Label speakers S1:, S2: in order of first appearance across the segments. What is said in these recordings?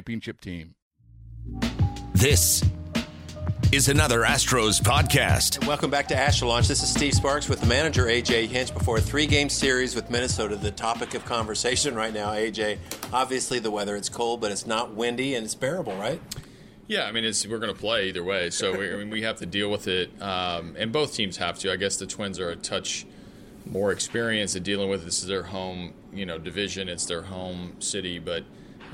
S1: championship team.
S2: This is another Astros podcast.
S3: Welcome back to Astro Launch. This is Steve Sparks with the manager AJ Hinch before a three-game series with Minnesota. The topic of conversation right now, AJ. Obviously, the weather it's cold, but it's not windy and it's bearable, right?
S4: Yeah, I mean, it's, we're going to play either way, so we, I mean, we have to deal with it, um, and both teams have to. I guess the Twins are a touch more experienced at dealing with. This is their home, you know, division. It's their home city, but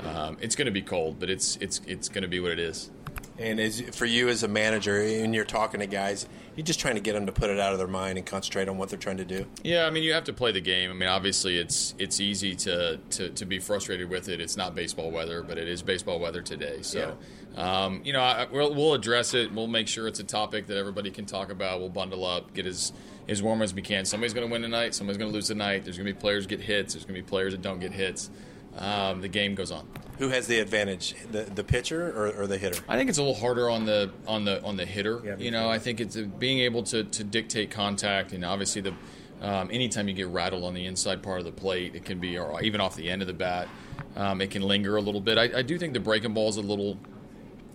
S4: um, it's going to be cold. But it's it's it's going to be what it is.
S3: And as, for you as a manager, and you're talking to guys, you're just trying to get them to put it out of their mind and concentrate on what they're trying to do.
S4: Yeah, I mean, you have to play the game. I mean, obviously, it's it's easy to to, to be frustrated with it. It's not baseball weather, but it is baseball weather today. So, yeah. um, you know, I, we'll, we'll address it. We'll make sure it's a topic that everybody can talk about. We'll bundle up, get as as warm as we can. Somebody's going to win tonight. Somebody's going to lose tonight. There's going to be players get hits. There's going to be players that don't get hits. Um, the game goes on.
S3: Who has the advantage, the the pitcher or, or, the hitter?
S4: I think it's a little harder on the on the on the hitter. Yeah, you know, I think it's being able to, to dictate contact, and obviously the um, anytime you get rattled on the inside part of the plate, it can be or even off the end of the bat, um, it can linger a little bit. I, I do think the breaking ball is a little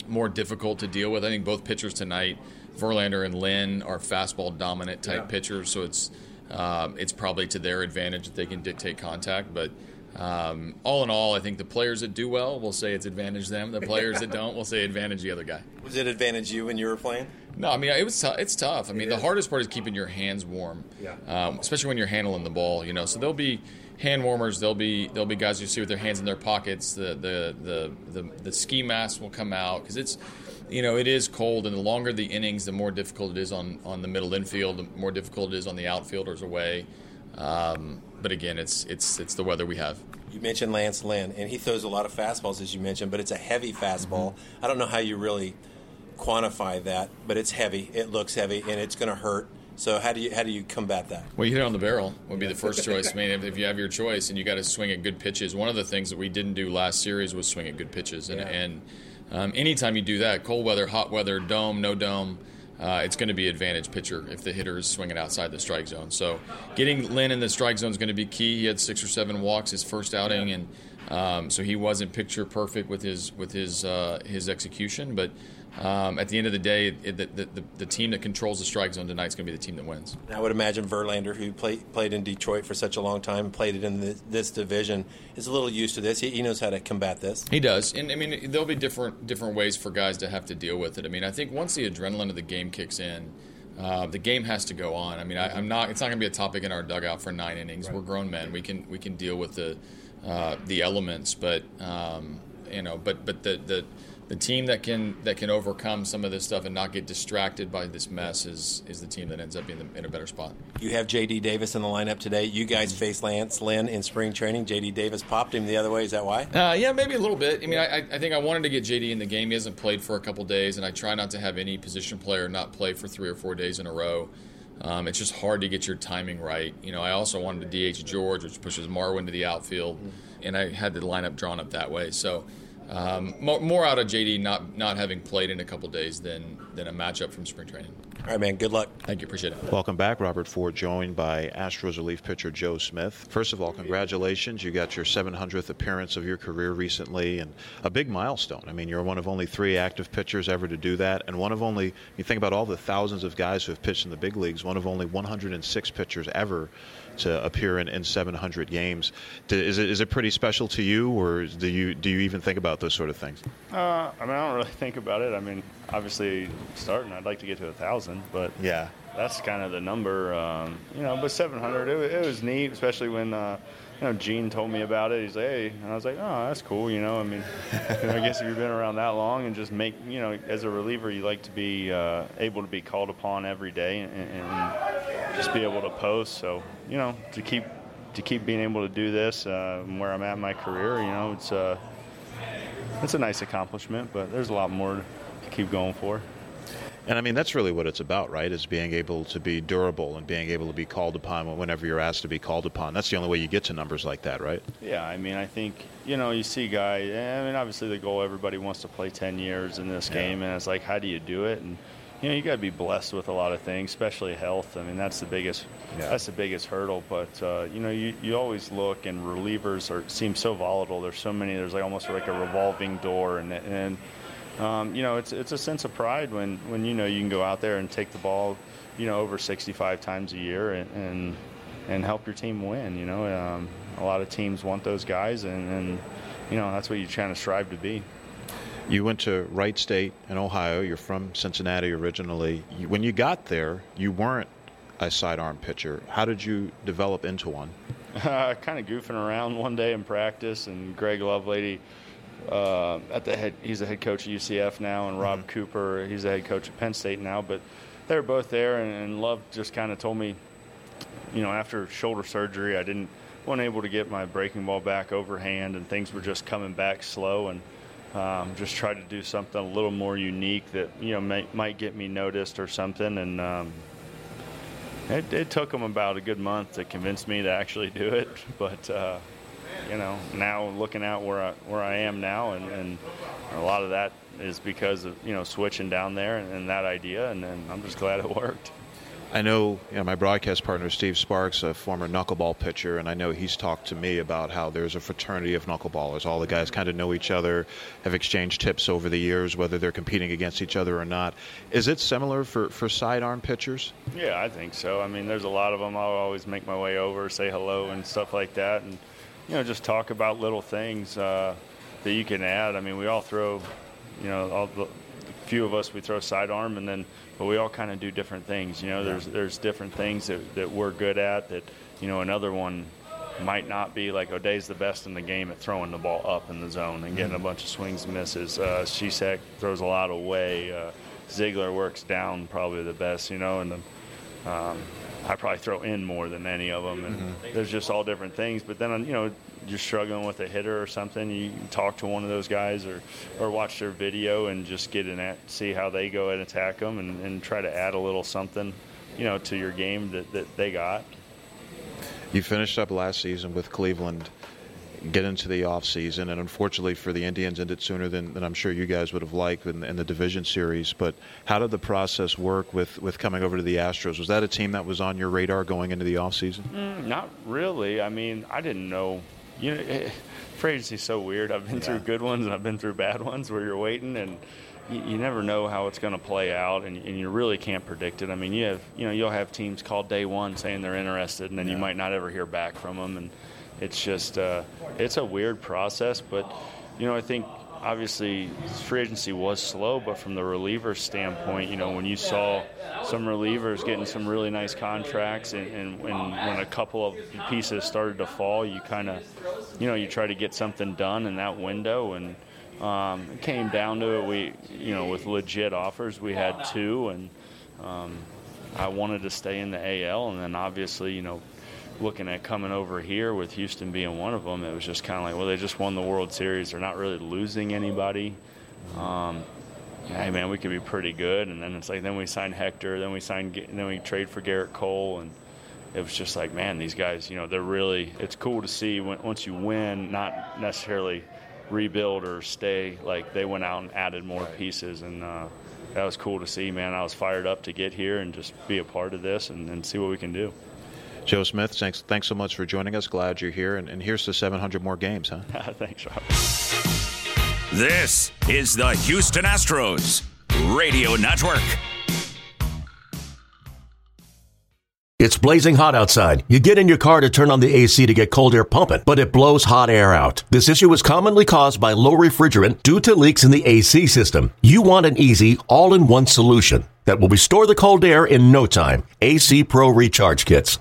S4: more difficult to deal with. I think both pitchers tonight, Verlander and Lynn, are fastball dominant type yeah. pitchers, so it's um, it's probably to their advantage that they can dictate contact, but. Um, all in all, I think the players that do well will say it's advantage them. The players that don't will say advantage the other guy.
S3: Was it advantage you when you were playing?
S4: No, I mean it was. T- it's tough. I mean, the hardest part is keeping your hands warm.
S3: Yeah.
S4: Um, especially when you're handling the ball. You know, so there'll be hand warmers. There'll be there'll be guys you see with their hands in their pockets. The the the the, the ski mask will come out because it's you know, it is cold, and the longer the innings, the more difficult it is on, on the middle infield, the more difficult it is on the outfielders away. Um, but again, it's it's it's the weather we have.
S3: You mentioned Lance Lynn, and he throws a lot of fastballs, as you mentioned, but it's a heavy fastball. Mm-hmm. I don't know how you really quantify that, but it's heavy. It looks heavy, and it's going to hurt. So how do you how do you combat that?
S4: Well, you hit it on the barrel would be the first choice. I mean, if, if, you have your choice and you got to swing at good pitches, one of the things that we didn't do last series was swing at good pitches, and, yeah. and um, anytime you do that, cold weather, hot weather, dome, no dome uh, it's going to be advantage pitcher if the hitter is swinging outside the strike zone. So getting Lynn in the strike zone is going to be key. He had six or seven walks his first outing, and um, so he wasn't picture perfect with his with his uh, his execution, but um, at the end of the day, it, the, the, the, team that controls the strike zone tonight is going to be the team that wins.
S3: I would imagine Verlander, who play, played in Detroit for such a long time, played it in the, this division, is a little used to this. He, he, knows how to combat this.
S4: He does, and I mean, there'll be different different ways for guys to have to deal with it. I mean, I think once the adrenaline of the game kicks in. Uh, the game has to go on. I mean, I, am not. It's not going to be a topic in our dugout for nine innings. Right. We're grown men. We can we can deal with the uh, the elements, but um, you know, but but the the the team that can that can overcome some of this stuff and not get distracted by this mess is is the team that ends up being in a better spot.
S3: You have J.D. Davis in the lineup today. You guys face Lance Lynn in spring training. J.D. Davis popped him the other way. Is that why?
S4: Uh, yeah, maybe a little bit. I mean, I, I think I wanted to get J.D. in the game. He hasn't played for a couple days, and I try not to have any position player not play for three or four days in a row. Um, it's just hard to get your timing right. You know, I also wanted to DH George, which pushes Marwin to the outfield, and I had the lineup drawn up that way. So um, more, more, out of JD not not having played in a couple days than than a matchup from spring training.
S3: All right, man. Good luck.
S4: Thank you. Appreciate it.
S5: Welcome back, Robert Ford, joined by Astros relief pitcher Joe Smith. First of all, congratulations. You got your 700th appearance of your career recently, and a big milestone. I mean, you're one of only three active pitchers ever to do that, and one of only, you think about all the thousands of guys who have pitched in the big leagues, one of only 106 pitchers ever to appear in, in 700 games. Is it, is it pretty special to you, or do you, do you even think about those sort of things?
S6: Uh, I mean, I don't really think about it. I mean, obviously, starting, I'd like to get to a 1,000, but
S5: yeah,
S6: that's kind of the number. Um, you know, but 700, it, it, was neat, especially when. Uh, you know, Gene told me about it. He's like, hey, and I was like, oh, that's cool. You know, I mean, you know, I guess if you've been around that long and just make, you know, as a reliever, you like to be uh, able to be called upon every day and, and, just be able to post. So, you know, to keep to keep being able to do this uh, where I'm at in my career, you know, it's uh, it's a nice accomplishment, but there's a lot more to keep going for.
S5: And I mean, that's really what it's about, right? Is being able to be durable and being able to be called upon whenever you're asked to be called upon. That's the only way you get to numbers like that, right?
S6: Yeah, I mean, I think, you know, you see guys, I mean, obviously the goal, everybody wants to play 10 years in this yeah. game, and it's like, how do you do it? And, you know, you got to be blessed with a lot of things, especially health. I mean, that's the biggest, yeah. that's the biggest hurdle. But uh, you know, you, you always look, and relievers are seem so volatile. There's so many. There's like almost like a revolving door, and and um, you know, it's it's a sense of pride when when you know you can go out there and take the ball, you know, over 65 times a year and and, and help your team win. You know, um, a lot of teams want those guys, and, and you know that's what you're trying to strive to be.
S5: You went to Wright State in Ohio. You're from Cincinnati originally. when you got there, you weren't a sidearm pitcher. How did you develop into one?
S6: Uh, kind of goofing around one day in practice, and Greg Lovelady uh, at the head. He's the head coach at UCF now, and Rob mm-hmm. Cooper. He's the head coach at Penn State now. But they were both there, and, and Love just kind of told me, you know, after shoulder surgery, I didn't wasn't able to get my breaking ball back overhand, and things were just coming back slow, and um, just tried to do something a little more unique that you know may, might get me noticed or something, and. Um, it, it, took them about a good month to convince me to actually do it, but uh, you know, now looking out where I, where I am now, and, and a lot of that is because of you know switching down there and, and that idea, and, and I'm just glad it worked.
S5: I know, you know, my broadcast partner Steve Sparks, a former knuckleball pitcher, and I know he's talked to me about how there's a fraternity of knuckleballers. All the guys kind of know each other, have exchanged tips over the years, whether they're competing against each other or not. Is it similar for, for sidearm pitchers?
S6: Yeah, I think so. I mean, there's a lot of them. I'll always make my way over, say hello, and stuff like that, and you know, just talk about little things uh, that you can add. I mean, we all throw, you know, all the few of us we throw sidearm, and then but we all kind of do different things. You know, there's there's different things that, that we're good at that you know another one might not be like O'Day's the best in the game at throwing the ball up in the zone and getting a bunch of swings and misses. Uh, Cishek throws a lot away. Uh, Ziegler works down probably the best, you know, and then um, I probably throw in more than any of them, and mm-hmm. there's just all different things. But then you know you're struggling with a hitter or something, you talk to one of those guys or or watch their video and just get in at see how they go and attack them and, and try to add a little something, you know, to your game that, that they got.
S5: You finished up last season with Cleveland get into the off season, and unfortunately for the Indians, ended sooner than, than I'm sure you guys would have liked in, in, the division series. But how did the process work with, with coming over to the Astros? Was that a team that was on your radar going into the off season?
S6: Mm, not really. I mean, I didn't know. You know, it, free agency's so weird. I've been yeah. through good ones and I've been through bad ones where you're waiting and you, you never know how it's going to play out, and, and, you really can't predict it. I mean, you have you know you'll have teams called day one saying they're interested, and then yeah. you might not ever hear back from them, and it's just uh, it's a weird process, but you know I think obviously free agency was slow, but from the reliever standpoint, you know when you saw some relievers getting some really nice contracts, and, and, and when a couple of pieces started to fall, you kind of you know you try to get something done in that window and. Um, it came down to it. We, you know, with legit offers, we had two, and um, I wanted to stay in the AL, and then obviously, you know, looking at coming over here with Houston being one of them, it was just kind of like, well, they just won the World Series. They're not really losing anybody. Um, hey man, we could be pretty good. And then it's like, then we sign Hector, then we sign, then we trade for Gerrit Cole, and it was just like, man, these guys, you know, they're really. It's cool to see when, once you win, not necessarily rebuild or stay. Like they went out and added more pieces, and uh, that was cool to see, man. I was fired up to get here and just be a part of this and, and see what we can do.
S5: Joe Smith, thanks, thanks so much for joining us. Glad you're here. And, and here's to 700 more games, huh?
S6: thanks, Rob.
S2: This is the Houston Astros Radio Network.
S7: It's blazing hot outside. You get in your car to turn on the AC to get cold air pumping, but it blows hot air out. This issue is commonly caused by low refrigerant due to leaks in the AC system. You want an easy, all in one solution that will restore the cold air in no time. AC Pro Recharge Kits.